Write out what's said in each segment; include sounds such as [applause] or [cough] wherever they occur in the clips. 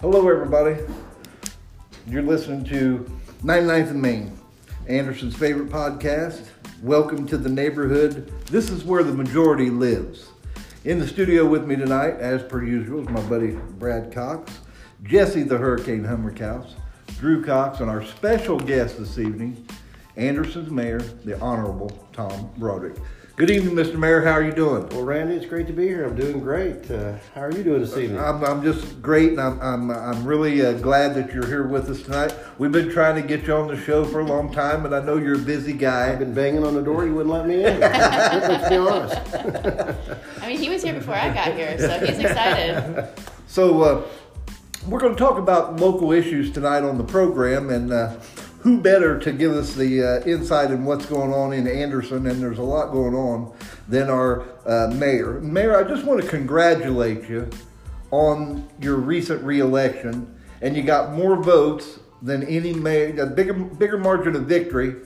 Hello, everybody. You're listening to 99th and Main, Anderson's favorite podcast. Welcome to the neighborhood. This is where the majority lives. In the studio with me tonight, as per usual, is my buddy Brad Cox, Jesse the Hurricane Hummerkaus, Drew Cox, and our special guest this evening, Anderson's Mayor, the Honorable Tom Broderick. Good evening, Mr. Mayor. How are you doing? Well, Randy, it's great to be here. I'm doing great. Uh, how are you doing this evening? I'm, I'm just great, and I'm, I'm, I'm really uh, glad that you're here with us tonight. We've been trying to get you on the show for a long time, and I know you're a busy guy. I've been banging on the door. You wouldn't let me in. [laughs] Let's be honest. I mean, he was here before I got here, so he's excited. So, uh, we're going to talk about local issues tonight on the program, and uh, who better to give us the uh, insight in what's going on in Anderson, and there's a lot going on, than our uh, mayor. Mayor, I just want to congratulate you on your recent reelection, and you got more votes than any mayor, a bigger, bigger margin of victory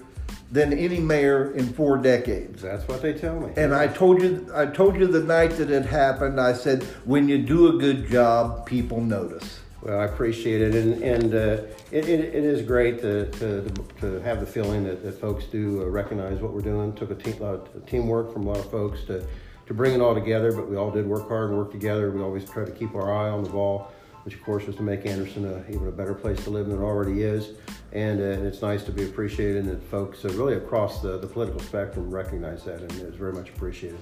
than any mayor in four decades. That's what they tell me. And I told you, I told you the night that it happened. I said, when you do a good job, people notice. Well, I appreciate it, and and uh, it, it, it is great to, to, to have the feeling that, that folks do uh, recognize what we're doing. took a, team, lot of teamwork from a lot of folks to to bring it all together, but we all did work hard and work together. We always try to keep our eye on the ball, which of course was to make Anderson a, even a better place to live than it already is. And, uh, and it's nice to be appreciated, and that folks uh, really across the, the political spectrum recognize that, and it's very much appreciated.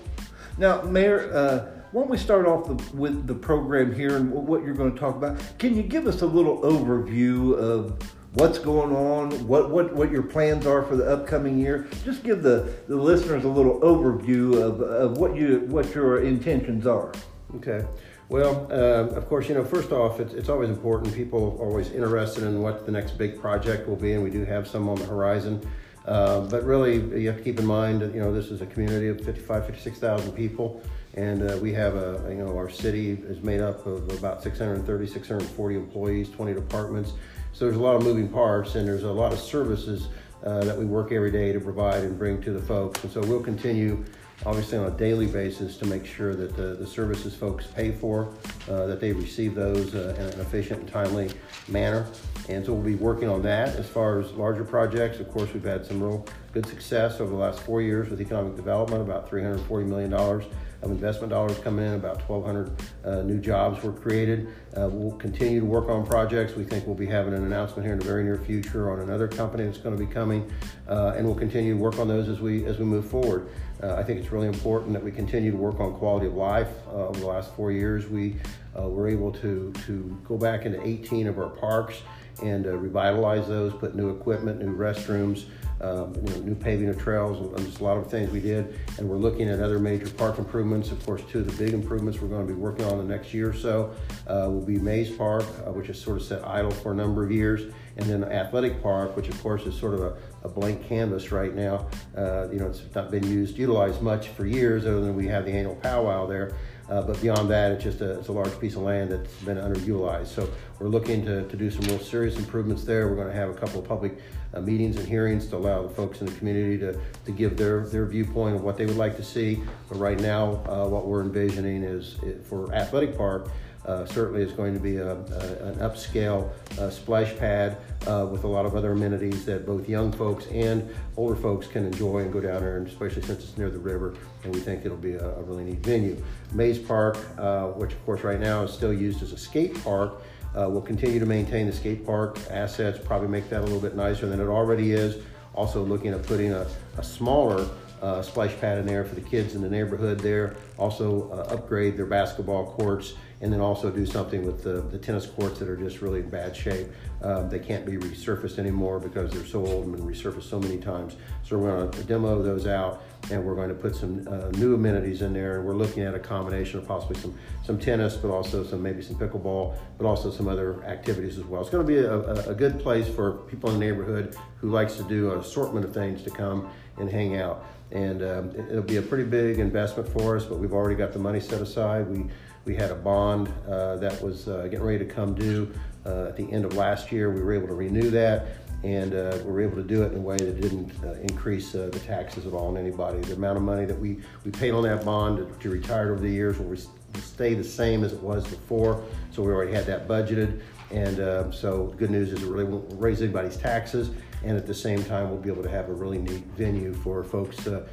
Now, Mayor, uh, why don't we start off the, with the program here and what you're going to talk about? Can you give us a little overview of what's going on, what, what, what your plans are for the upcoming year? Just give the, the listeners a little overview of, of what, you, what your intentions are. Okay. Well, uh, of course, you know, first off, it's, it's always important. People are always interested in what the next big project will be, and we do have some on the horizon. Uh, but really, you have to keep in mind that, you know, this is a community of 55, 56,000 people. And uh, we have a, you know, our city is made up of about 630, 640 employees, 20 departments. So there's a lot of moving parts and there's a lot of services uh, that we work every day to provide and bring to the folks. And so we'll continue obviously on a daily basis to make sure that the, the services folks pay for, uh, that they receive those uh, in an efficient and timely manner. And so we'll be working on that. As far as larger projects, of course, we've had some real good success over the last four years with economic development, about $340 million of investment dollars coming in, about 1,200 uh, new jobs were created. Uh, we'll continue to work on projects. We think we'll be having an announcement here in the very near future on another company that's going to be coming, uh, and we'll continue to work on those as we as we move forward. I think it's really important that we continue to work on quality of life. Over the last four years, we were able to, to go back into 18 of our parks and revitalize those, put new equipment, new restrooms, um, you know, new paving of trails, and just a lot of things we did. And we're looking at other major park improvements. Of course, two of the big improvements we're going to be working on the next year or so uh, will be Mays Park, uh, which is sort of set idle for a number of years, and then Athletic Park, which of course is sort of a, a blank canvas right now. Uh, you know, it's not been used, utilized much for years, other than we have the annual powwow there. Uh, but beyond that, it's just a, it's a large piece of land that's been underutilized. So we're looking to, to do some real serious improvements there. We're going to have a couple of public uh, meetings and hearings to allow the folks in the community to, to give their, their viewpoint of what they would like to see. But right now, uh, what we're envisioning is for Athletic Park, uh, certainly it's going to be a, a, an upscale uh, splash pad uh, with a lot of other amenities that both young folks and older folks can enjoy and go down there, and especially since it's near the river, and we think it'll be a, a really neat venue. Mays Park, uh, which of course right now is still used as a skate park, uh, we'll continue to maintain the skate park assets, probably make that a little bit nicer than it already is. Also looking at putting a, a smaller uh, splash pad in there for the kids in the neighborhood there. Also uh, upgrade their basketball courts and then also do something with the, the tennis courts that are just really in bad shape. Um, they can't be resurfaced anymore because they're so old and resurfaced so many times. So we're going to demo those out and we're going to put some uh, new amenities in there. And we're looking at a combination of possibly some, some tennis, but also some maybe some pickleball, but also some other activities as well. It's going to be a, a good place for people in the neighborhood who likes to do an assortment of things to come and hang out. And um, it, will be a pretty big investment for us, but we've already got the money set aside. We we had a bond uh, that was uh, getting ready to come due uh, at the end of last year. We were able to renew that, and uh, we were able to do it in a way that didn't uh, increase uh, the taxes at all on anybody. The amount of money that we, we paid on that bond to, to retire over the years will stay the same as it was before, so we already had that budgeted. And uh, so good news is it really won't raise anybody's taxes, and at the same time, we'll be able to have a really neat venue for folks uh,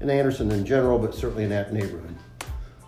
in Anderson in general, but certainly in that neighborhood.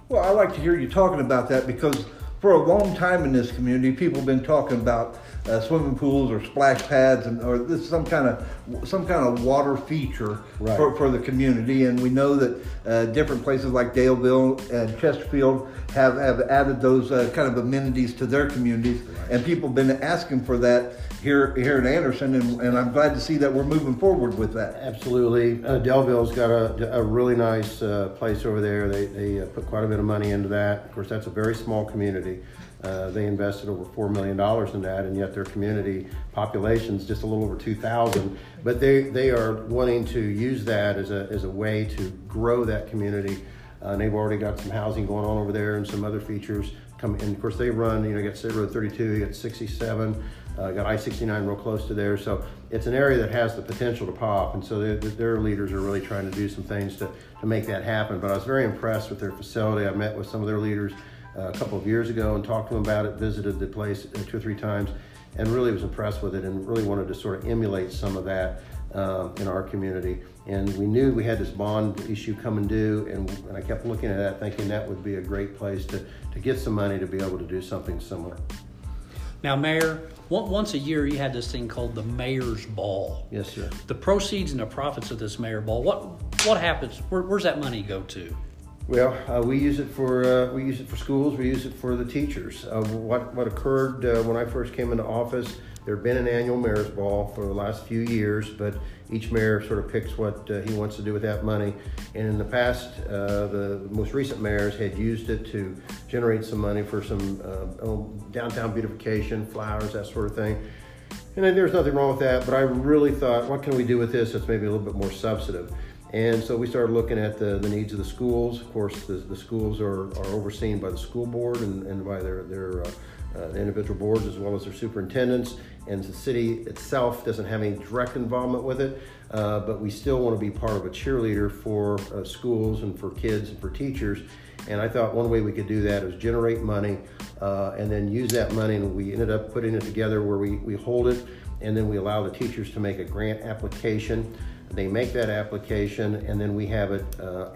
Well, I like to hear you talking about that because for a long time in this community, people have been talking about uh, swimming pools or splash pads and or this some kind of some kind of water feature Right. for, for the community. And we know that uh, different places like Daleville and Chesterfield have, have added those uh, kind of amenities to their communities. And people have been asking for that here here in Anderson, and, and I'm glad to see that we're moving forward with that. Absolutely. Uh, Daleville's got a, a really nice uh, place over there. They, they uh, put quite a bit of money into that. Of course, that's a very small community. Uh, they invested over $4 million in that, and yet their community population's just a little over 2,000. But they, they are wanting to use that as a, as a way to grow that community. Uh, and they've already got some housing going on over there and some other features come and of course they run you know you got State Road 32 you got 67 uh, got I-69 real close to there. So it's an area that has the potential to pop. And so they, their leaders are really trying to do some things to, to make that happen. But I was very impressed with their facility. I met with some of their leaders a couple of years ago and talked to him about it visited the place uh, two or three times and really was impressed with it and really wanted to sort of emulate some of that um, in our community. And we knew we had this bond issue coming due, and, and I kept looking at that thinking that would be a great place to, to get some money to be able to do something similar. Now, Mayor, once a year you had this thing called the Mayor's Ball. Yes, sir. The proceeds and the profits of this Mayor Ball, what what happens? Where, where's that money go to? Well, uh, we use it for uh, we use it for schools. We use it for the teachers. Uh, what what occurred uh, when I first came into office? There had been an annual mayor's ball for the last few years, but each mayor sort of picks what uh, he wants to do with that money. And in the past, uh, the most recent mayors had used it to generate some money for some downtown beautification, flowers, that sort of thing. And there's nothing wrong with that, but I really thought, what can we do with this that's maybe a little bit more substantive? And so we started looking at the, the needs of the schools. Of course, the, the schools are, are overseen by the school board and, and by their, their uh, uh, individual boards as well as their superintendents. And the city itself doesn't have any direct involvement with it, uh, but we still want to be part of a cheerleader for uh, schools and for kids and for teachers. And I thought one way we could do that is generate money uh, and then use that money. And we ended up putting it together where we, we hold it and then we allow the teachers to make a grant application. They make that application and then we have it uh,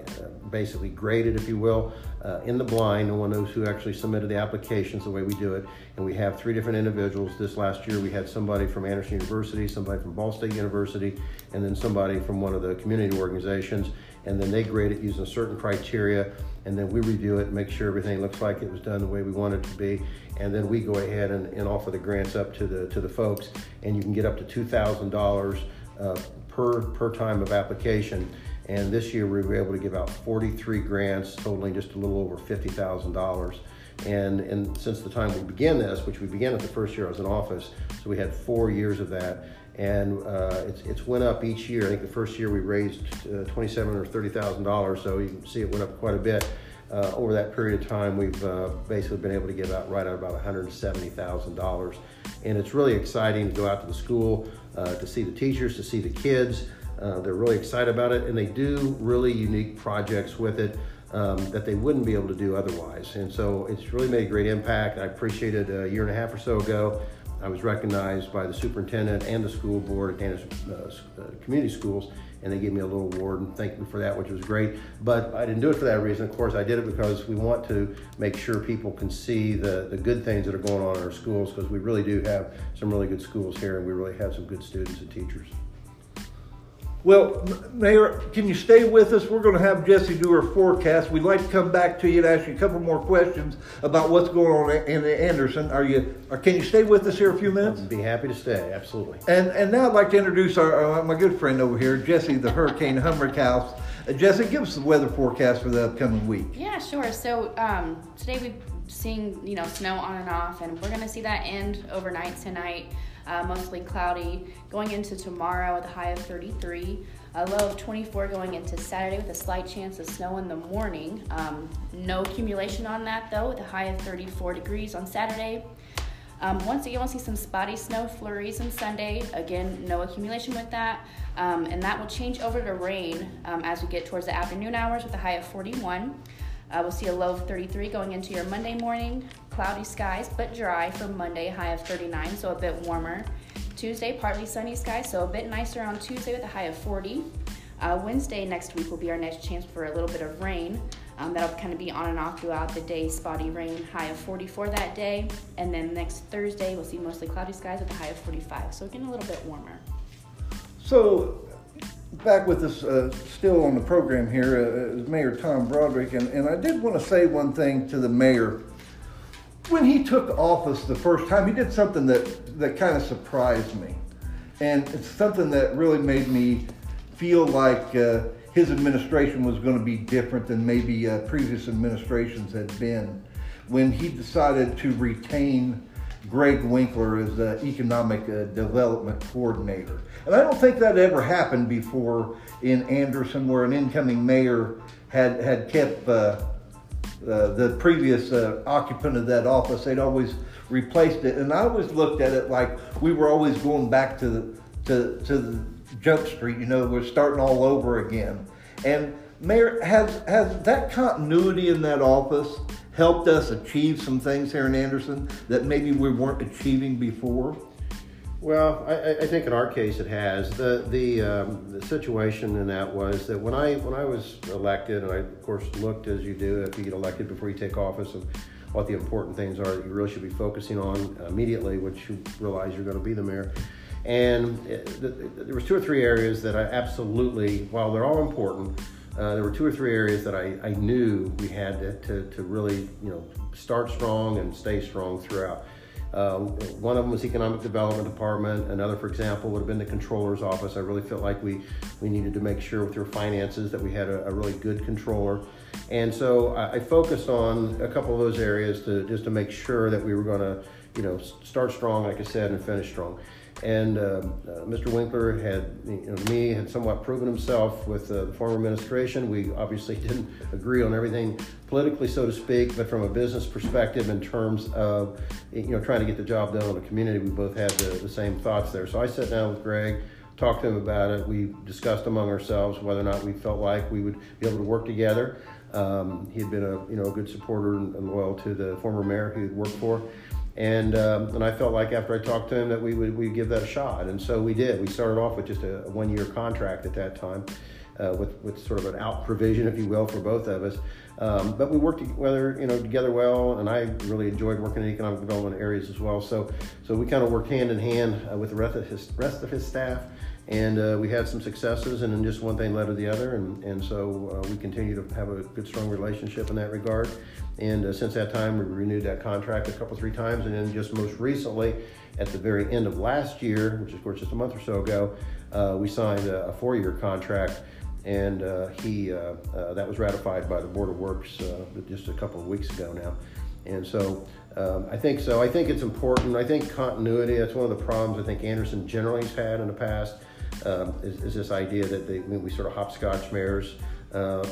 basically graded, if you will, uh, in the blind. No one knows who actually submitted the applications the way we do it. And we have three different individuals. This last year we had somebody from Anderson University, somebody from Ball State University, and then somebody from one of the community organizations. And then they grade it using certain criteria. And then we review it, make sure everything looks like it was done the way we want it to be. And then we go ahead and, and offer the grants up to the to the folks. And you can get up to two thousand dollars uh, per per time of application. And this year we were able to give out 43 grants, totaling just a little over $50,000. And, since the time we began this, which we began at the first year I was in office, so we had four years of that. And uh, it's, it's went up each year. I think the first year we raised uh, 27 or $30,000, so you can see it went up quite a bit. Uh, over that period of time, we've uh, basically been able to give out right at about $170,000. And it's really exciting to go out to the school, uh, to see the teachers, to see the kids. Uh, they're really excited about it, and they do really unique projects with it um, that they wouldn't be able to do otherwise. And so it's really made a great impact. I appreciate it a year and a half or so ago. I was recognized by the superintendent and the school board at Anderson uh, Community Schools, and they gave me a little award and thanked me for that, which was great. But I didn't do it for that reason. Of course, I did it because we want to make sure people can see the, the good things that are going on in our schools because we really do have some really good schools here, and we really have some good students and teachers. Well, Mayor, can you stay with us? We're going to have Jesse do her forecast. We'd like to come back to you and ask you a couple more questions about what's going on in Anderson. Are you? Or can you stay with us here a few minutes? I'd be happy to stay. Absolutely. And and now I'd like to introduce our uh, my good friend over here, Jesse, the Hurricane Hummerkauf. Uh, Jesse, give us the weather forecast for the upcoming week. Yeah, sure. So um, today we've seen you know snow on and off, and we're gonna see that end overnight tonight. Uh, mostly cloudy going into tomorrow with a high of 33 a low of 24 going into saturday with a slight chance of snow in the morning um, no accumulation on that though with a high of 34 degrees on saturday Um, once again, we'll see some spotty snow flurries on Sunday. Again, no accumulation with that. Um, and that will change over to rain um, as we get towards the afternoon hours with a high of 41. Uh, we'll see a low of 33 going into your Monday morning. Cloudy skies, but dry for Monday, high of 39, so a bit warmer. Tuesday, partly sunny skies, so a bit nicer on Tuesday with a high of 40. Uh, Wednesday next week will be our next chance for a little bit of rain. Um, that'll kind of be on and off throughout the day. Spotty rain, high of 44 that day. And then next Thursday, we'll see mostly cloudy skies with a high of 45. So getting a little bit warmer. So, back with us, uh, still on the program here, uh, is Mayor Tom Broderick, and, and I did want to say one thing to the mayor. When he took office the first time, he did something that, that kind of surprised me. And it's something that really made me feel like uh, his administration was going to be different than maybe uh, previous administrations had been. When he decided to retain Greg Winkler as the economic uh, development coordinator. And I don't think that ever happened before in Anderson, where an incoming mayor had had kept uh, uh, the previous uh, occupant of that office. They'd always replaced it, and I always looked at it like we were always going back to the to to the Jump Street. You know, we're starting all over again. And Mayor, has has that continuity in that office helped us achieve some things here in Anderson that maybe we weren't achieving before? Well, I, I think in our case it has. The the, um, the situation in that was that when I when I was elected, and I of course looked as you do if you get elected before you take office of what the important things are that you really should be focusing on immediately, which you realize you're going to be the mayor. And it, there was two or three areas that I absolutely, while they're all important, uh, there were two or three areas that I, I knew we had to, to, to, really, you know, start strong and stay strong throughout. Uh, one of them was economic development department. Another, for example, would have been the controller's office. I really felt like we, we needed to make sure with your finances that we had a, a really good controller. And so I, I, focused on a couple of those areas to just to make sure that we were going to, you know, start strong, like I said, and finish strong. And uh, uh, Mr. Winkler had, you know, me, had somewhat proven himself with uh, the former administration. We obviously [laughs] didn't agree on everything politically, so to speak, but from a business perspective, in terms of, you know, trying to get the job done in the community, we both had the, the same thoughts there. So I sat down with Greg, talked to him about it. We discussed among ourselves whether or not we felt like we would be able to work together. Um, he had been a, you know, a good supporter and loyal to the former mayor he had worked for. And, um, and I felt like after I talked to him that we would we give that a shot. And so we did. We started off with just a, one year contract at that time. Uh, with, with sort of an out provision, if you will, for both of us. Um, but we worked together, you know, together well, and I really enjoyed working in economic development areas as well. So, so we kind of worked hand in hand uh, with the rest of his rest of his staff, and uh, we had some successes, and then just one thing led to the other, and and so uh, we continue to have a good, strong relationship in that regard. And uh, since that time, we renewed that contract a couple, three times. And then just most recently, at the very end of last year, which is, of course, just a month or so ago, uh, we signed a, a four year contract. And uh, he uh, uh, that was ratified by the Board of Works uh, just a couple of weeks ago now. And so um, I think so. I think it's important. I think continuity, that's one of the problems I think Anderson generally has had in the past, um, is, is, this idea that they, we sort of hopscotch mayors uh,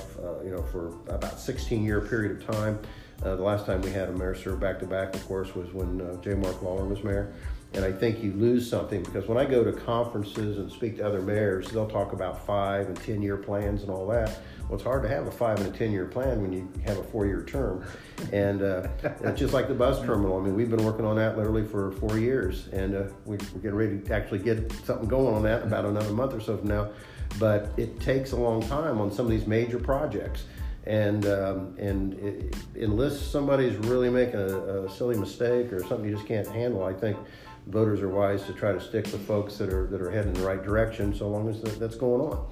you know, for about 16 year period of time. Uh, the last time we had a mayor serve back to back, of course, was when uh, J. Mark Lawler was mayor. And I think you lose something because when I go to conferences and speak to other mayors, they'll talk about five and 10 year plans and all that. Well, it's hard to have a five and a 10 year plan when you have a four year term. And uh, it's just like the bus terminal. I mean, we've been working on that literally for four years, and uh, we, are getting ready to actually get something going on that about another month or so from now but it takes a long time on some of these major projects. And um, and it, unless somebody's really making a, a, silly mistake or something you just can't handle, I think voters are wise to try to stick with folks that are that are heading in the right direction, so long as that's going on.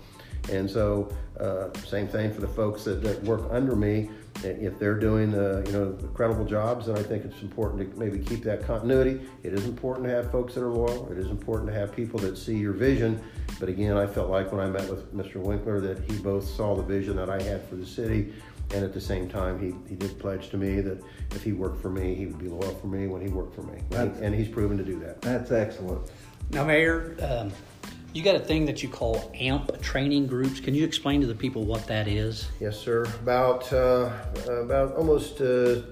And so, uh, same thing for the folks that, that work under me. If they're doing uh, you know credible jobs, then I think it's important to maybe keep that continuity. It is important to have folks that are loyal. It is important to have people that see your vision. But again, I felt like when I met with Mr. Winkler that he both saw the vision that I had for the city, and at the same time, he, he did pledge to me that if he worked for me, he would be loyal for me when he worked for me. and he's proven to do that. That's excellent. Now, Mayor, um, you got a thing that you call AMP training groups. Can you explain to the people what that is? Yes, sir. About uh, about almost uh,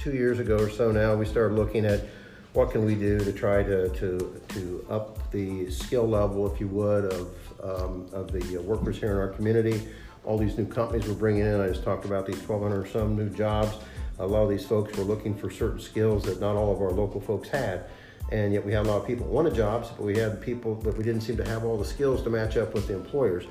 two years ago or so now, we started looking at what can we do to try to, to, to up the skill level, if you would, of, um, of the workers here in our community. All these new companies we're bringing in, I just talked about these 1,200 or some new jobs. A lot of these folks were looking for certain skills that not all of our local folks had. And yet we had a lot of people who wanted jobs, but we had people, but we didn't seem to have all the skills to match up with the employers.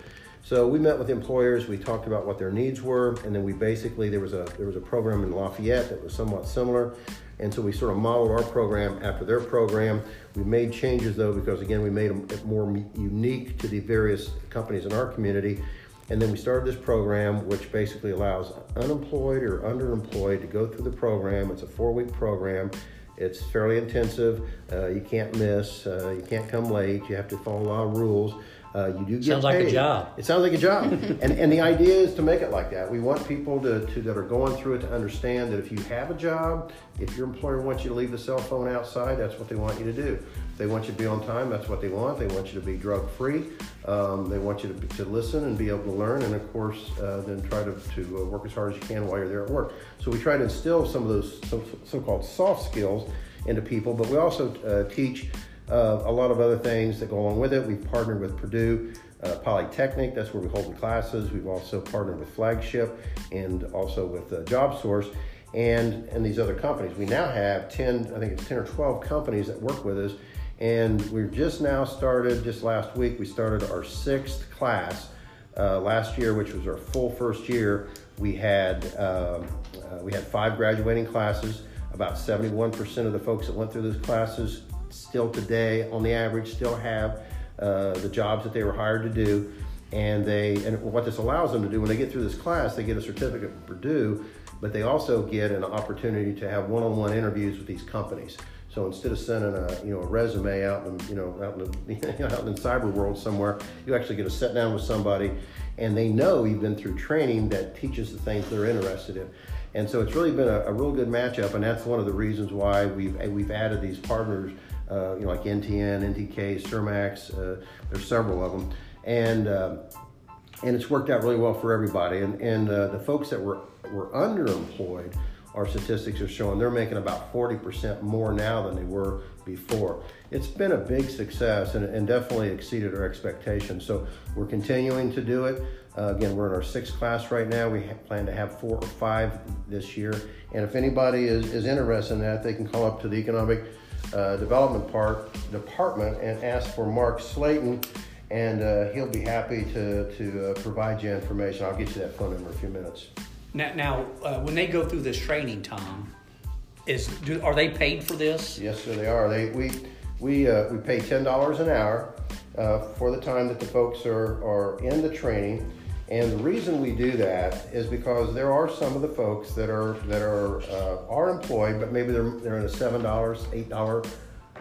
So we met with employers, we talked about what their needs were, and then we basically, there was a, there was a program in Lafayette that was somewhat similar. And so we sort of modeled our program after their program. We made changes though, because again, we made them more unique to the various companies in our community. And then we started this program, which basically allows unemployed or underemployed to go through the program. It's a four week program. It's fairly intensive. Uh, you can't miss. Uh, you can't come late. You have to follow a lot of rules. Uh, you do get sounds paid. like a job. It sounds like a job, [laughs] and and the idea is to make it like that. We want people to, to that are going through it to understand that if you have a job, if your employer wants you to leave the cell phone outside, that's what they want you to do. They want you to be on time, that's what they want. They want you to be drug free. Um, they want you to, to listen and be able to learn, and of course, uh, then try to, to uh, work as hard as you can while you're there at work. So we try to instill some of those so, called soft skills into people, but we also uh, teach uh, a lot of other things that go along with it. We've partnered with Purdue uh, Polytechnic, that's where we hold the classes. We've also partnered with Flagship and also with uh, JobSource and, and these other companies. We now have 10, I think it's 10 or 12 companies that work with us. And we've just now started, just last week, we started our sixth class. Uh, last year, which was our full first year, we had um, uh, we had five graduating classes. About 71% of the folks that went through those classes still today, on the average, still have uh, the jobs that they were hired to do. And they and what this allows them to do when they get through this class, they get a certificate from Purdue, but they also get an opportunity to have one-on-one interviews with these companies. So instead of sending a you know a resume out in you know out in the, [laughs] out in the cyber world somewhere, you actually get to sit down with somebody, and they know you've been through training that teaches the things they're interested in. And so it's really been a, a real good matchup, and that's one of the reasons why we've we've added these partners uh, you know, like NTN, NTK, Surmax. Uh, there's several of them, and uh, and it's worked out really well for everybody. And and uh, the folks that were were underemployed, our statistics are showing they're making about 40% more now than they were before. It's been a big success and, and definitely exceeded our expectations. So we're continuing to do it. Uh, again, we're in our sixth class right now. We plan to have four or five this year. And if anybody is, is interested in that, they can call up to the Economic uh, Development Park Department and ask for Mark Slayton, and uh, he'll be happy to, to uh, provide you information. I'll get you that phone number in a few minutes. Now, now uh, when they go through this training, Tom, is do, are they paid for this? Yes, sir, they are. They we we uh, we pay ten dollars an hour uh, for the time that the folks are are in the training. And the reason we do that is because there are some of the folks that are that are uh, are employed, but maybe they're they're in a seven dollars, eight dollar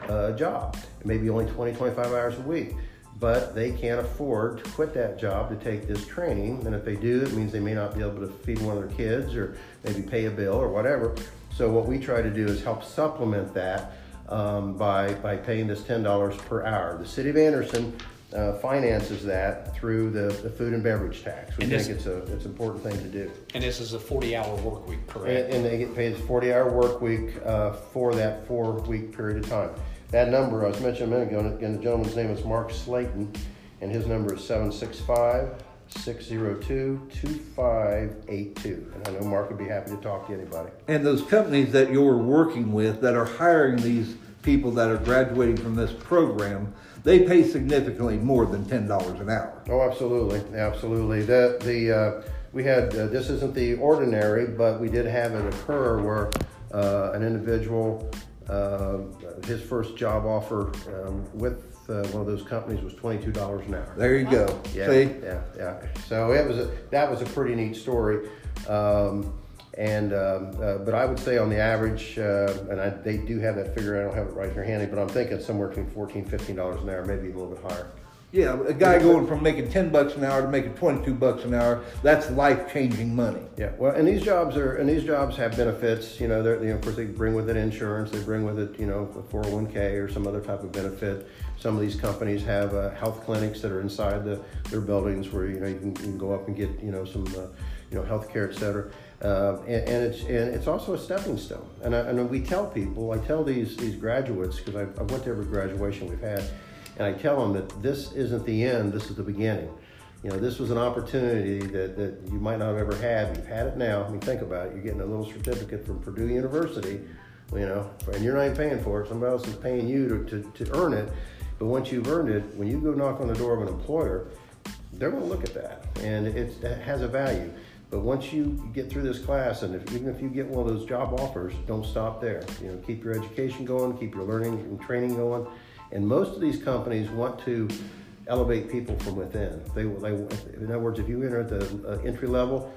uh, job, maybe only 20, 25 hours a week, but they can't afford to quit that job to take this training. And if they do, it means they may not be able to feed one of their kids or maybe pay a bill or whatever. So what we try to do is help supplement that um, by by paying this ten dollars per hour. The city of Anderson uh, finances that through the, the food and beverage tax. We And think this- it's a it's an important thing to do. And this is a forty-hour work week, correct? And, and they get paid a 40 hour work week uh, for that four week period of time. That number I was mentioning a minute ago, and again, the gentleman's name is Mark Slayton, and his number is 765 602 2582. And I know Mark would be happy to talk to anybody. And those companies that you're working with that are hiring these people that are graduating from this program, they pay significantly more than ten dollars an hour. Oh, absolutely, absolutely. The the uh, we had uh, this isn't the ordinary, but we did have it occur where uh, an individual uh, his first job offer um, with uh, one of those companies was twenty two dollars an hour. There you go. Yeah, See, yeah, yeah. So it was a, that was a pretty neat story. Um, and um, uh, but I would say on the average, uh, and I, they do have that figure. I don't have it right here handy, but I'm thinking somewhere between 14 15 dollars an hour, maybe a little bit higher. Yeah, a guy going from making ten bucks an hour to making twenty-two bucks an hour, that's life-changing money. Yeah, well, and these jobs are, and these jobs have benefits. You know, they're, you know, of course, they bring with it insurance. They bring with it, you know, a four hundred one k or some other type of benefit. Some of these companies have uh, health clinics that are inside the, their buildings where you know you can, you can go up and get you know some uh, you know health care, et cetera. Uh, and, and it's and it's also a stepping stone. And I, and we tell people, I tell these these graduates because I, I went to every graduation we've had, and I tell them that this isn't the end. This is the beginning. You know, this was an opportunity that, that you might not have ever had. You've had it now. I mean, think about it. You're getting a little certificate from Purdue University, you know, and you're not even paying for it. Somebody else is paying you to, to, to earn it. But once you've earned it, when you go knock on the door of an employer, they're going to look at that, and it has a value. But once you get through this class, and if, even if you get one of those job offers, don't stop there. You know, keep your education going, keep your learning and training going. And most of these companies want to elevate people from within. They, they in other words, if you enter at the uh, entry level,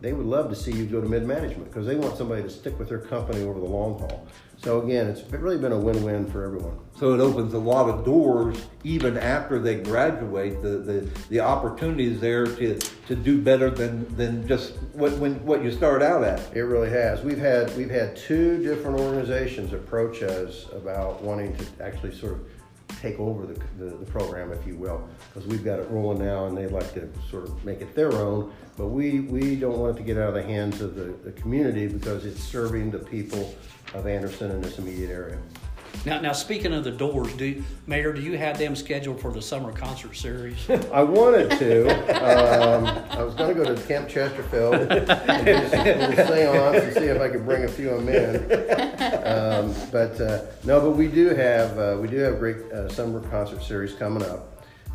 they would love to see you go to mid management because they want somebody to stick with their company over the long haul. So again, it's really been a win-win for everyone. So it opens a lot of doors even after they graduate. The the, the opportunities there to, to do better than, than just what when what you start out at. It really has. We've had we've had two different organizations approach us about wanting to actually sort of take over the, the, the program, if you will, because we've got it rolling now and they'd like to sort of make it their own. But we, we don't want it to get out of the hands of the, the community because it's serving the people of Anderson in this immediate area. Now, now speaking of the doors, do Mayor, do you have them scheduled for the summer concert series? [laughs] I wanted to. Um, I was going to go to Camp Chesterfield and do a little seance and see if I could bring a few of them in. Um, but uh, no, but we do have uh, we do have a great uh, summer concert series coming up.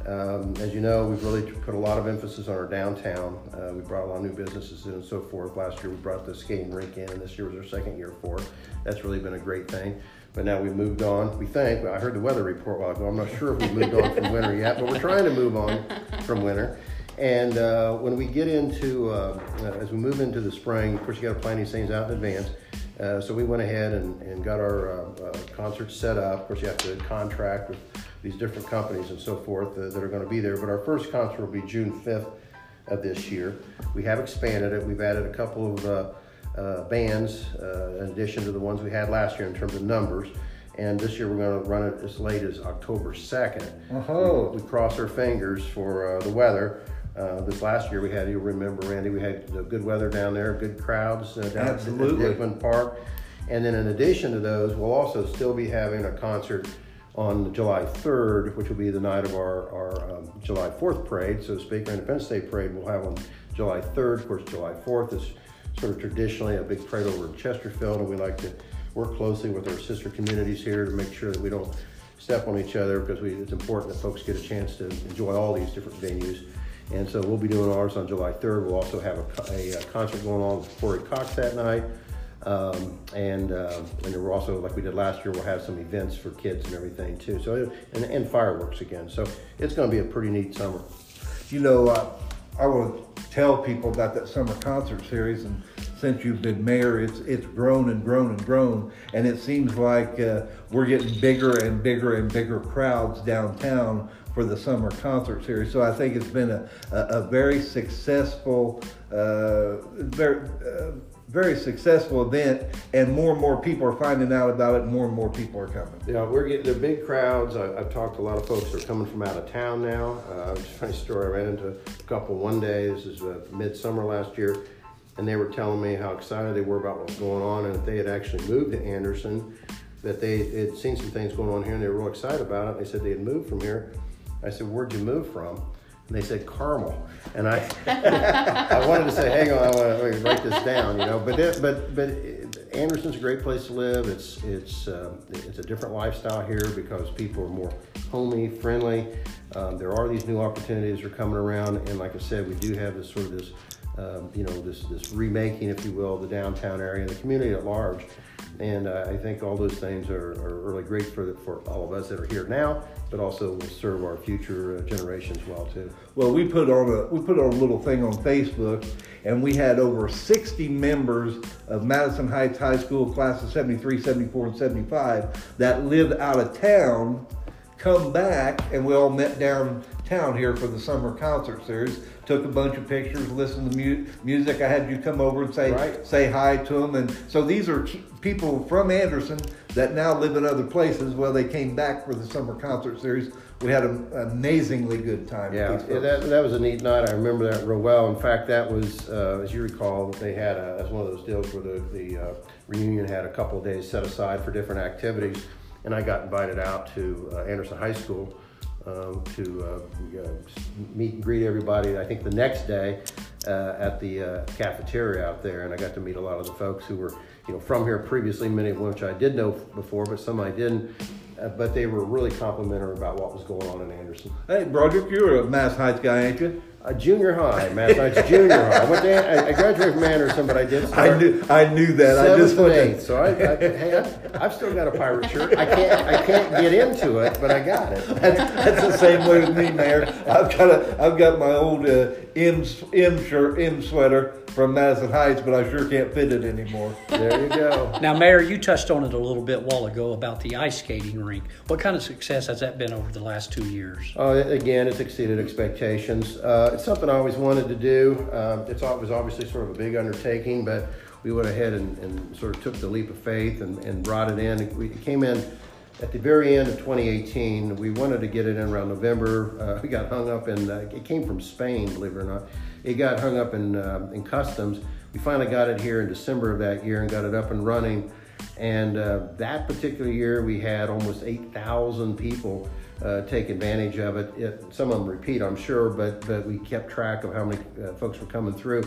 Um, as you know, we've really put a lot of emphasis on our downtown. Uh, we brought a lot of new businesses in and so forth. Last year we brought the skating rink in, and this year was our second year for it. That's really been a great thing. But now we've moved on. We think. I heard the weather report while ago. I'm not sure if we've moved on from winter yet, but we're trying to move on from winter. And uh, when we get into, uh, uh as we move into the spring, of course, you got to plan these things out in advance. Uh, so we went ahead and, and got our uh, uh, concerts set up. Of course, you have to contract with these different companies and so forth that are going to be there. But our first concert will be June 5th of this year. We have expanded it. We've added a couple of uh, uh, bands uh, in addition to the ones we had last year in terms of numbers. And this year we're going to run it as late as October 2nd. Uh-huh. We, we cross our fingers for the weather. Uh, this last year we had, you remember, Randy, we had good weather down there, good crowds uh, down Absolutely. at Dickman Park. And then in addition to those, we'll also still be having a concert on July 3rd, which will be the night of our, our um, July 4th parade, so to speak, our Independence Day parade we'll have on July 3rd. Of course, July 4th is sort of traditionally a big parade over in Chesterfield, and we like to work closely with our sister communities here to make sure that we don't step on each other because we, it's important that folks get a chance to enjoy all these different venues. And so we'll be doing ours on July 3rd. We'll also have a, a, a concert going on with Corey Cox that night. Um, and uh, and we're also like we did last year, we'll have some events for kids and everything too. So and, and fireworks again. So it's going to be a pretty neat summer. You know, uh, I to tell people about that summer concert series, and since you've been mayor, it's it's grown and grown and grown, and it seems like uh, we're getting bigger and bigger and bigger crowds downtown for the summer concert series. So I think it's been a, a, a very successful, uh, very uh, very successful event, and more and more people are finding out about it. More and more people are coming. Yeah, we're getting the big crowds. I, have talked to a lot of folks that are coming from out of town now. Uh, just funny story. I ran into a couple one day. This is uh, midsummer last year, and they were telling me how excited they were about what was going on, and that they had actually moved to Anderson, that they had seen some things going on here, and they were real excited about it. They said they had moved from here. I said, "Where'd you move from?" And they said Carmel, and I [laughs] I wanted to say, hang on, I want to write this down, you know. But it, but but Anderson's a great place to live. It's it's uh, it's a different lifestyle here because people are more homey, friendly. Um, there are these new opportunities that are coming around, and like I said, we do have this sort of this um, you know this this remaking, if you will, the downtown area and the community at large. And uh, I think all those things are, are really great for, for all of us that are here now, but also will serve our future uh, generations well too. Well, we put on a we put on a little thing on Facebook, and we had over 60 members of Madison Heights High School class of 73, 74, and 75 that lived out of town come back and we all met downtown here for the summer concert series. Took a bunch of pictures, listened to mu- music. I had you come over and say Right. say hi to them, and so these are people from Anderson that now live in other places. Well, they came back for the summer concert series. We had an amazingly good time. Yeah, that, that was a neat night. I remember that real well. In fact, that was, uh, as you recall, they had a, that's one of those deals where the, the uh, reunion had a couple of days set aside for different activities, and I got invited out to uh, Anderson High School um, to uh, meet and greet everybody. I think the next day uh, at the uh, cafeteria out there, and I got to meet a lot of the folks who were, you know, from here previously. Many of which I did know before, but some I didn't. But they were really complimentary about what was going on in Anderson. Hey, Broderick, you're a Mass Heights guy, ain't you? Uh, junior high, Mass Heights Junior High. I, went to, I, I graduated from Anderson, but I did start I knew, I knew that. I just and wanted to- eighth. So I, I hey, I, I've still got a pirate shirt. I can't, I can't get into it, but I got it. [laughs] That's, that's the same way with me, Mayor. I've got a, I've got my old uh, M M shirt, M sweater from Madison Heights, but I sure can't fit it anymore. There you go. Now, Mayor, you touched on it a little bit while ago about the ice skating rink. What kind of success has that been over the last two years? Uh, again, it's exceeded expectations. Uh, it's something I always wanted to do. Um, it's, it was obviously sort of a big undertaking, but we went ahead and, and sort of took the leap of faith and, and brought it in. We it came in at the very end of 2018. We wanted to get it in around November. Uh, we got hung up in, uh, it came from Spain, believe it or not. It got hung up in, uh, in customs. We finally got it here in December of that year and got it up and running. And uh, that particular year, we had almost 8,000 people uh, take advantage of it. it. Some of them repeat, I'm sure, but, but we kept track of how many uh, folks were coming through.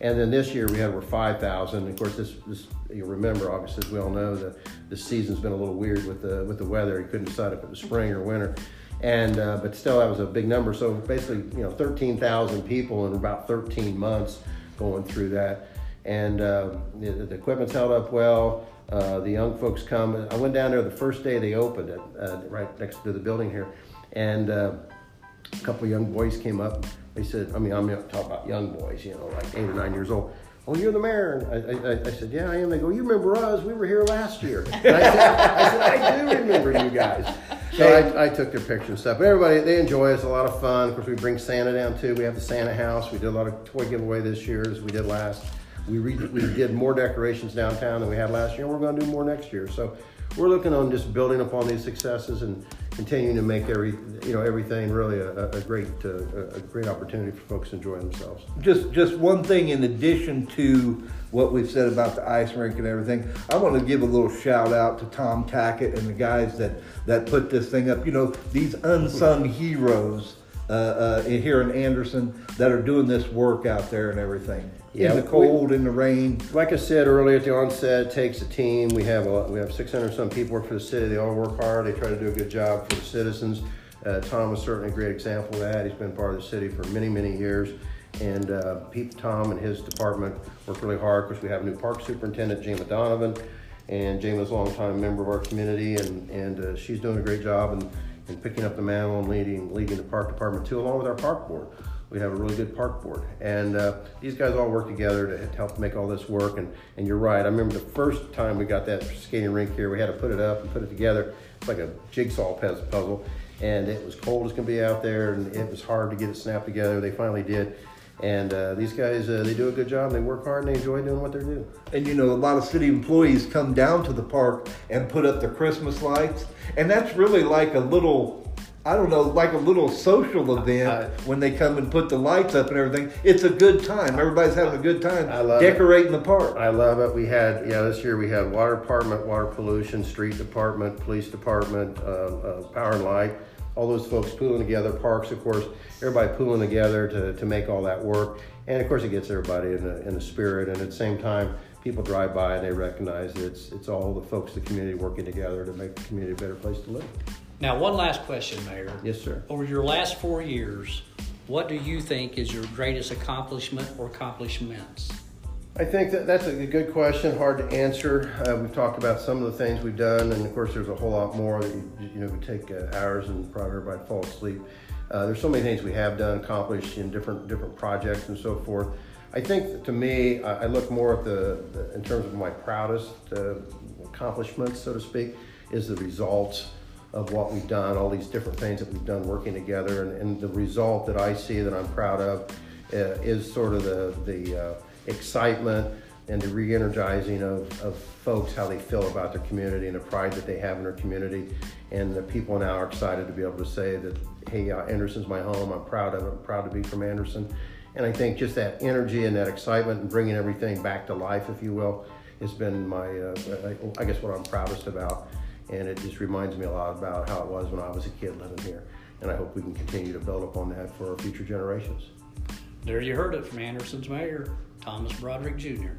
And then this year we had over 5,000. Of course, this, this you remember, obviously, as we all know, the, the season's been a little weird with the, with the weather. You couldn't decide if it was spring or winter. And, uh, but still, that was a big number. So basically, you know, 13,000 people in about 13 months going through that. And uh, the, the equipment's held up well. Uh, the young folks come. I went down there the first day they opened it, uh, right next to the building here, and uh, a couple young boys came up. They said, I mean, I'm talking about young boys, you know, like eight or nine years old. Oh, you're the mayor. I, I, I said, yeah, I am. They go, you remember us? We were here last year. I, said, I said, I do remember you guys. So I, I took their picture and stuff. But everybody, they enjoy it. It's a lot of fun. Of course, we bring Santa down too. We have the Santa house. We did a lot of toy giveaway this year as we did last. We, re, we did more decorations downtown than we had last year. and We're going to do more next year. So we're looking on just building upon these successes and continuing to make every you know everything really a, a great uh, a great opportunity for folks to enjoy themselves. Just just one thing in addition to what we've said about the ice rink and everything, I want to give a little shout out to Tom Tackett and the guys that that put this thing up. You know, these unsung heroes uh, uh, here in Anderson that are doing this work out there and everything. Yeah, in the cold, in the rain. Like I said earlier at the onset, it takes a team. We have a, we have 600 some people work for the city. They all work hard. They try to do a good job for the citizens. Uh, Tom was certainly a great example of that. He's been part of the city for many many years. And uh, Pete, Tom and his department work really hard. Of course, we have a new park superintendent, Jama Donovan, and Jama's a longtime member of our community, and and uh, she's doing a great job in, in picking up the mantle and leading leading the park department too, along with our park board. We have a really good park board, and uh, these guys all work together to help make all this work. And and you're right. I remember the first time we got that skating rink here, we had to put it up and put it together. It's like a jigsaw puzzle, and it was cold as can be out there, and it was hard to get it snapped together. They finally did. And uh, these guys, uh, they do a good job. They work hard and they enjoy doing what they're doing. And you know, a lot of city employees come down to the park and put up the Christmas lights, and that's really like a little, I don't know, like a little social event I- when they come and put the lights up and everything. It's a good time. Everybody's having a good time I love it. decorating the park. I love it. We had, yeah, this year we had water department, water pollution, street department, police department, uh, uh, power and light, all those folks pooling together, parks, of course, everybody pooling together to, to make all that work. And of course, it gets everybody in the, in the spirit. And at the same time, people drive by and they recognize that it's, it's all the folks, in the community working together to make the community a better place to live. Now, one last question, Mayor. Yes, sir. Over your last four years, what do you think is your greatest accomplishment or accomplishments? I think that that's a good question, hard to answer. Uh, we've talked about some of the things we've done, and of course, there's a whole lot more that you, you know would take uh, hours and probably everybody fall asleep. Uh, there's so many things we have done, accomplished in different different projects and so forth. I think to me, I, I look more at the, the in terms of my proudest uh, accomplishments, so to speak, is the results of what we've done, all these different things that we've done working together, and, and the result that I see that I'm proud of uh, is sort of the the uh, excitement and the re-energizing of, of folks how they feel about their community and the pride that they have in their community. And the people now are excited to be able to say that hey uh, anderson's my home i'm proud of it i'm proud to be from anderson. And i think just that energy and that excitement and bringing everything back to life if you will has been my uh, i guess what i'm proudest about and it just reminds me a lot about how it was when i was a kid living here. And i hope we can continue to build upon that for our future generations. There you heard it from anderson's mayor thomas broderick jr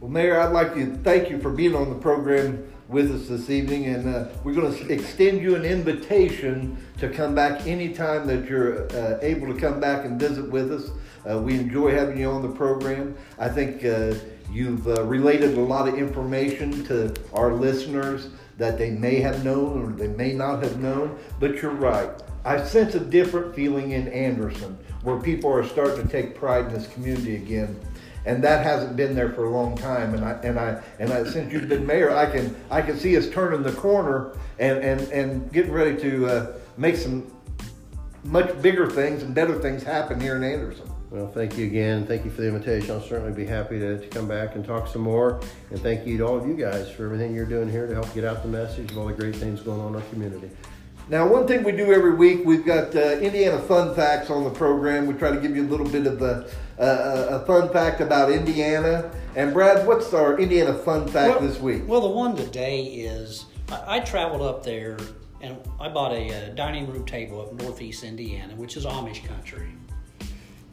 well, Mayor, I'd like to thank you for being on the program with us this evening, and uh, we're going to extend you an invitation to come back anytime that you're uh, able to come back and visit with us. Uh, we enjoy having you on the program. I think uh, you've uh, related a lot of information to our listeners that they may have known or they may not have known, but you're right. I sense a different feeling in Anderson where people are starting to take pride in this community again and that hasn't been there for a long time. And I and I and I, since you've been mayor, I can I can see us turning the corner and and and getting ready to uh, make some much bigger things and better things happen here in Anderson. Well, thank you again. Thank you for the invitation. I'll certainly be happy to, to come back and talk some more. And thank you to all of you guys for everything you're doing here to help get out the message of all the great things going on in our community. Now, one thing we do every week, we've got uh, Indiana fun facts on the program. We try to give you a little bit of a, uh, a fun fact about Indiana. And Brad, what's our Indiana fun fact well, this week? Well, the one today is I, I traveled up there and I bought a, a, dining room table up northeast Indiana, which is Amish country.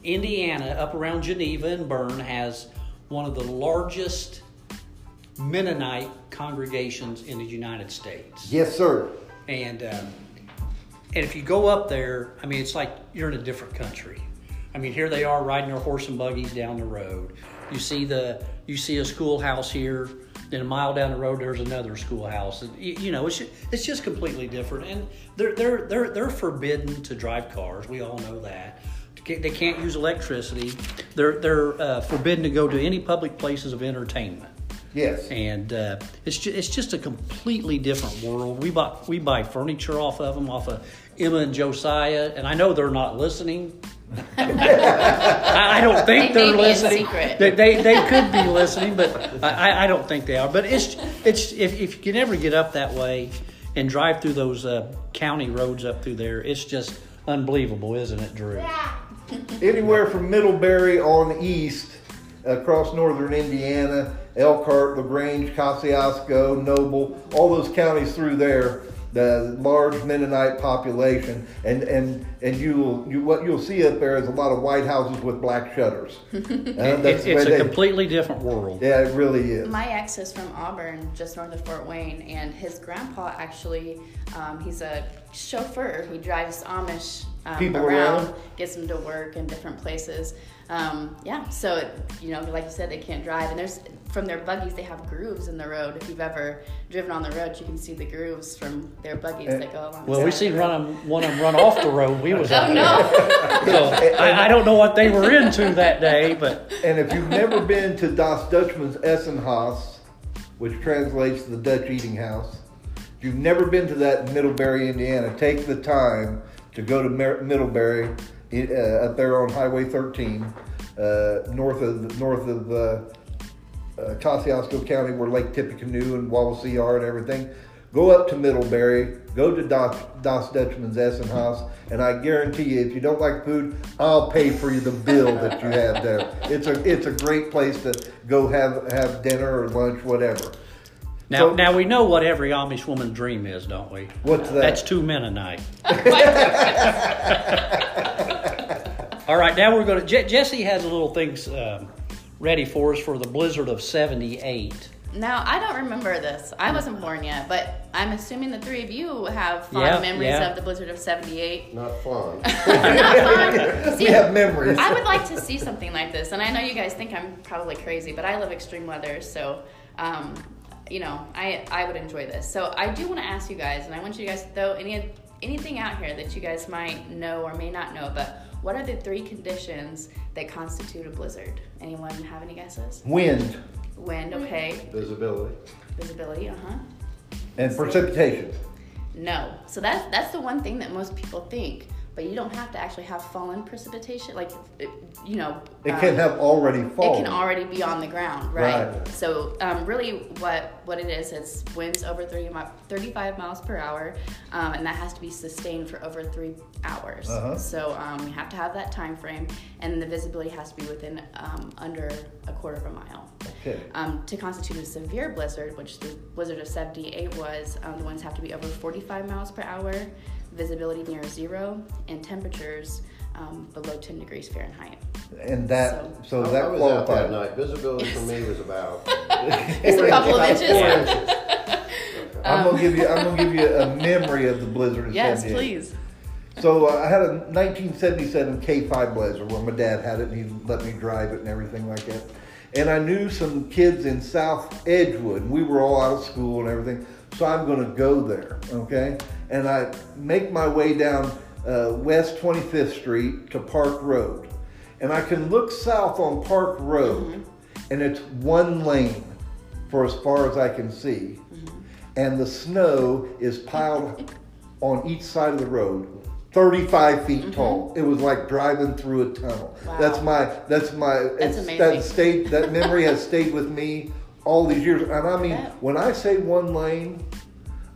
Indiana, up around Geneva and Berne, has one of the largest Mennonite congregations in the United States. Yes, sir. And um, and if you go up there, I mean, it's like you're in a different country. I mean, here they are riding their horse and buggies down the road. You see the you see a schoolhouse here. Then a mile down the road, there's another schoolhouse. You, you know, it's just, it's just completely different, and they're they're they're they're forbidden to drive cars. We all know that. They can't use electricity. They're they're uh, forbidden to go to any public places of entertainment. Yes. And uh, it's just, it's just a completely different world. We buy we buy furniture off of them, off of Emma and Josiah, and I know they're not listening. I, I, don't think they are listening. They, they, they could be listening, but I, I don't think they are. But it's it's if, if you can ever get up that way and drive through those uh, county roads up through there, it's just unbelievable, isn't it, Drew? Anywhere from Middlebury on east across northern Indiana, Elkhart, LaGrange, Kosciusko, Noble, all those counties through there, the large Mennonite population, and and and you will you what you'll see up there is a lot of white houses with black shutters. [laughs] Uh, it's, it's a they, completely different world. Yeah, it really is. My ex is from Auburn, just north of Fort Wayne, and his grandpa actually, um, he's a chauffeur. He drives Amish um, people around, around, gets them to work in different places. Um, yeah, so it, you know, like you said, they can't drive, and there's from their buggies they have grooves in the road. If you've ever driven on the road, you can see the grooves from their buggies that go along. Well, we seen run them, one of them run off the road. We was oh no! [laughs] so I, I, don't know what they were into that day, but and if you've never been to Das Dutchman's Essenhaus, which translates to the Dutch eating house, if you've never been to that in Middlebury, Indiana, take the time to go to Middlebury uh, up there on Highway 13, uh, north of north of uh, uh, Kosciusko County, where Lake Tippecanoe and Wawasee are and everything. Go up to Middlebury, go to Das, Das Dutchman's Essenhaus, and I guarantee you, if you don't like food, I'll pay for you the bill that you have there. It's a it's a great place to go have have dinner or lunch, whatever. Now, so, now we know what every Amish woman's dream is, don't we? What's that? That's two men a night. [laughs] All right, now we're going to. Je- Jesse has a little things um, ready for us for the blizzard of '78. Now I don't remember this. I wasn't born yet, but I'm assuming the three of you have fond yeah, memories yeah. of the blizzard of '78. Not fond. Not [laughs] fond. [laughs] See, we have memories. I would like to see something like this, and I know you guys think I'm probably crazy, but I love extreme weather, so. Um, you know, I I would enjoy this. So I do want to ask you guys, and I want you guys to throw any anything out here that you guys might know or may not know. But what are the three conditions that constitute a blizzard? Anyone have any guesses? Wind. Wind. Okay. Visibility. Visibility. Uh huh. And precipitation. No. So that's that's the one thing that most people think. But you don't have to actually have fallen precipitation. Like, it, you know, It um, can have already fallen. it can already be on the ground, right? Right. So um, really, what what it is, it's winds over 30 mi- 35 miles per hour, um, and that has to be sustained for over three hours. Uh-huh. So um, we have to have that time frame, and the visibility has to be within um, under a quarter of a mile. Okay. Um, to constitute a severe blizzard, which the blizzard of 78 was, um, the winds have to be over 45 miles per hour, visibility near zero, and temperatures um, below 10 degrees Fahrenheit. And that, so I- that I was out that night. Visibility for me was about [laughs] Just a [laughs] couple of about inches. four inches. [laughs] I'm gonna give you, I'm gonna give you a memory of the blizzard of Yes, 78. please. So uh, I had a 1977 K5 Blazer where my dad had it and he let me drive it and everything like that. And I knew some kids in South Edgewood. and We were all out of school and everything. So I'm going to go there, okay? And I make my way down uh, West 25th Street to Park Road. And I can look south on Park Road mm-hmm. and it's one lane for as far as I can see. Mm-hmm. And the snow is piled on each side of the road, 35 feet mm-hmm. tall. It was like driving through a tunnel. Wow. That's my, that's my, That's amazing. that stayed, [laughs] that memory has stayed with me all these years. And I mean, bet. when I say one lane,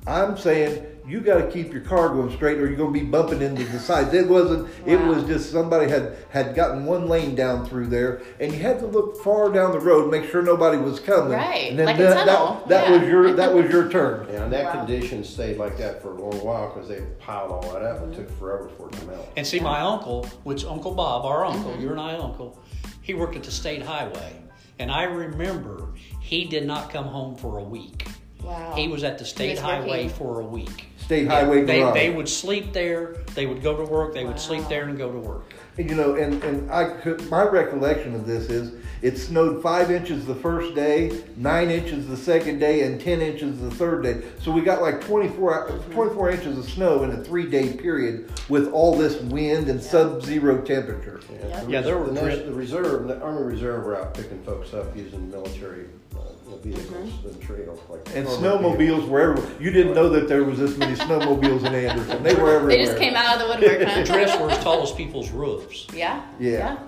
I'm saying you got to keep your car going straight or you're going to be bumping into the sides. It wasn't, it was just somebody had, had gotten one lane down through there and you had to look far down the road, make sure nobody was coming. Right, And then like a that, tunnel, that, that yeah. was your, that was your turn. [laughs] Yeah, and that Wow. condition stayed like that for a long while because they piled all that up and it took forever for it to melt. And see, my uncle, which Uncle Bob, our uncle, Mm-hmm. your and I uncle, he worked at the state highway. And I remember he did not come home for a week. Wow. He was at the state highway working. for a week. State highway They, garage. they would sleep there, they would go to work, they would sleep there and go to work. You know, and, and I could, my recollection of this is it snowed five inches the first day, nine inches the second day, and 10 inches the third day. So we got like 24, 24 inches of snow in a three day period with all this wind and sub zero temperature. Yeah. the Yeah, there were the, dri- Nat- the reserve, the Army Reserve were out picking folks up using military uh, you know, vehicles Mm-hmm. and trail like And armored snowmobiles were everywhere. You didn't know that there was this many snowmobiles in Anderson. They were everywhere. They just came out of the [laughs] woodwork, The huh? drifts were as tall as people's roofs. Yeah. Yeah.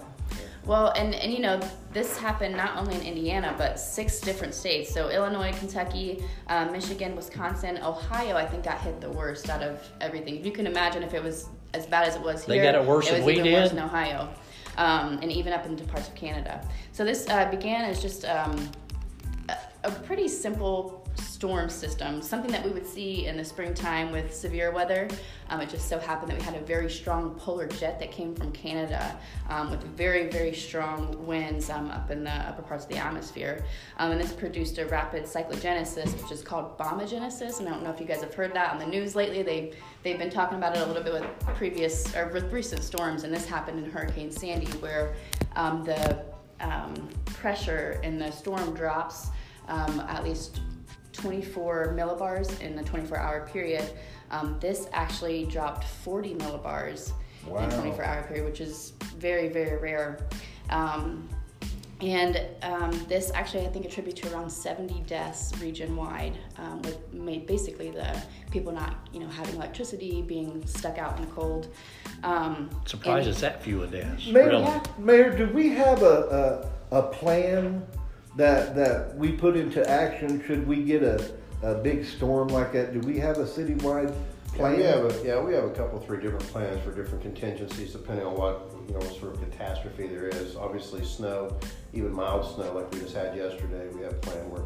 Well, and, and you know, this happened not only in Indiana, but six different states. So Illinois, Kentucky, uh, Michigan, Wisconsin, Ohio, I think got hit the worst out of everything. You can imagine if it was as bad as it was here. They got it worse was than we even worse did? in Ohio. Um, and even up into parts of Canada. So this uh, began as just um, a, a pretty simple storm system, something that we would see in the springtime with severe weather. Um, it just so happened that we had a very strong polar jet that came from Canada um, with very, very strong winds um, up in the upper parts of the atmosphere. Um, and this produced a rapid cyclogenesis, which is called bombogenesis. And I don't know if you guys have heard that on the news lately. They, they've been talking about it a little bit with previous or with recent storms, and this happened in Hurricane Sandy, where um, the um, pressure in the storm drops um, at least 24 millibars in a 24 hour period. Um, this actually dropped 40 millibars in a 24 hour period, which is very, very rare. Um, and um, this actually, I think, attributed to around 70 deaths region wide, um, with made basically the people not, you know, having electricity, being stuck out in the cold. Um, Surprised and- it's that few a deaths. Mayor, really. Yeah. Mayor, do we have a, a, a plan that, that we put into action should we get a, a big storm like that? Do we have a citywide Yeah, plan? we have a, yeah, we have a couple, three different plans for different contingencies depending on what, you know, sort of catastrophe there is. Obviously, snow, even mild snow like we just had yesterday, we have a plan where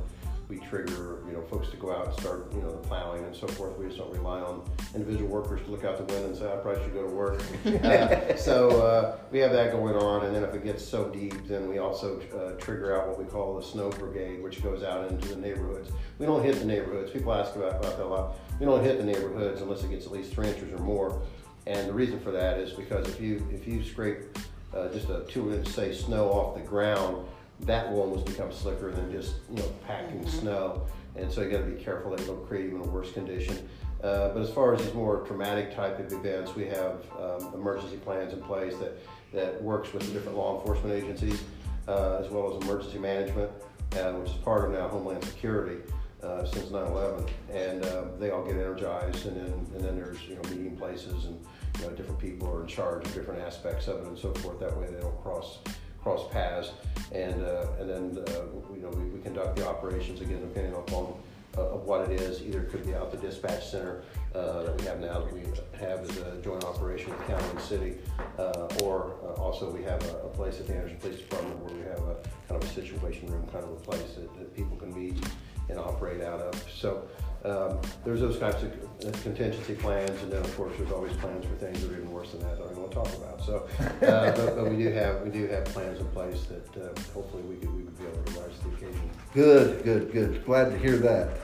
we trigger, you know, folks to go out and start, you know, the plowing and so forth. We just don't rely on individual workers to look out the window and say, I probably should go to work. [laughs] Uh, So, uh, we have that going on, and then if it gets so deep, then we also, uh, trigger out what we call the snow brigade, which goes out into the neighborhoods. We don't hit the neighborhoods. People ask about, about that a lot. We don't hit the neighborhoods unless it gets at least three inches or more. And the reason for that is because if you, if you scrape, uh, just a two inch, say, snow off the ground, that will almost become slicker than just, you know, packing snow. And so you gotta be careful that you don't create even a worse condition. Uh, but as far as these more traumatic type of events, we have um, emergency plans in place that, that works with the different law enforcement agencies, uh, as well as emergency management, uh, which is part of now Homeland Security. uh, since 9/11, and uh, they all get energized, and then and then there's you know meeting places, and you know different people are in charge of different aspects of it, and so forth. That way they don't cross cross paths, and uh, and then uh, you know we, we conduct the operations again depending upon uh, of what it is. Either it could be out the dispatch center uh, that we have now that we have as a joint operation with county and city, uh, or uh, also we have a, a place at the Anderson Police Department where we have a kind of a situation room, kind of a place that, that people can meet and operate out of. So um, there's those types of contingency plans, and then of course there's always plans for things that are even worse than that that I don't want to talk about. So, uh, [laughs] but, but we do have we do have plans in place that uh, hopefully we could we would be able to rise to the occasion. Good, good, good. Glad to hear that.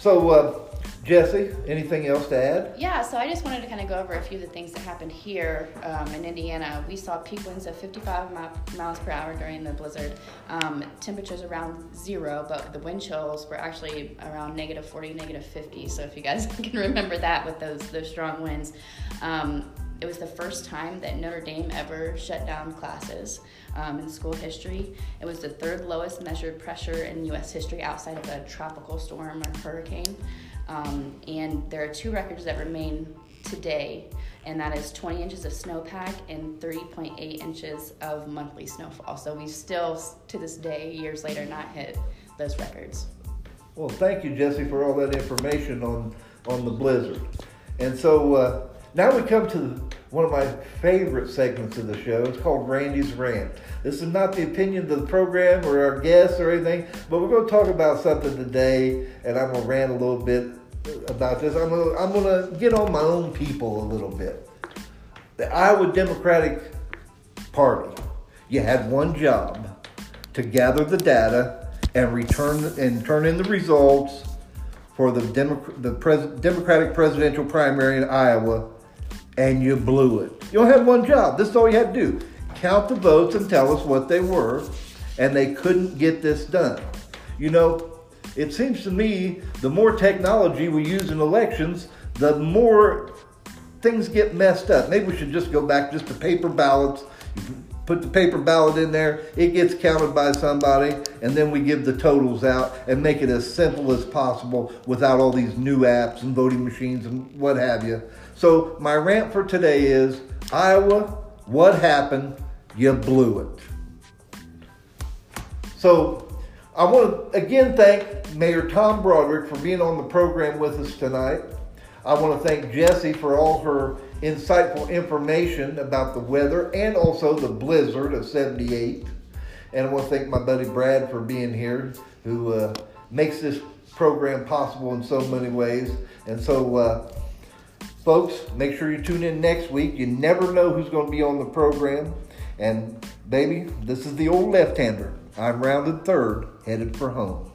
So, uh, Jesse, anything else to add? Yeah, so I just wanted to kind of go over a few of the things that happened here um, in Indiana. We saw peak winds of 55 mi- miles per hour during the blizzard. Um, temperatures around zero, but the wind chills were actually around negative 40, negative 50. So if you guys [laughs] can remember that with those those strong winds. Um, it was the first time that Notre Dame ever shut down classes um, in school history. It was the third lowest measured pressure in U.S. history outside of a tropical storm or hurricane. Um, and there are two records that remain today, and that is 20 inches of snowpack and 3.8 inches of monthly snowfall. So we still, to this day, years later, not hit those records. Well, thank you, Jesse, for all that information on on the blizzard. And so uh, now we come to the, one of my favorite segments of the show. It's called Randy's Rant. This is not the opinion of the program or our guests or anything, but we're going to talk about something today, and I'm going to rant a little bit about this. I'm going to, I'm going to get on my own people a little bit. The Iowa Democratic Party, you had one job to gather the data and return and turn in the results for the, Demo- the pres- Democratic presidential primary in Iowa, and you blew it. You only had one job. This is all you had to do: count the votes and tell us what they were, and they couldn't get this done. You know, it seems to me the more technology we use in elections, the more things get messed up. Maybe we should just go back just to paper ballots. Put the paper ballot in there, it gets counted by somebody, and then we give the totals out and make it as simple as possible without all these new apps and voting machines and what have you. So, my rant for today is Iowa, what happened? You blew it. So, I want to again thank Mayor Tom Broderick for being on the program with us tonight. I want to thank Jessie for all her insightful information about the weather and also the blizzard of 78. And I want to thank my buddy Brad for being here, who uh, makes this program possible in so many ways. And so, uh, folks, make sure you tune in next week. You never know who's going to be on the program. And, baby, this is the old left hander. I'm rounded third, headed for home.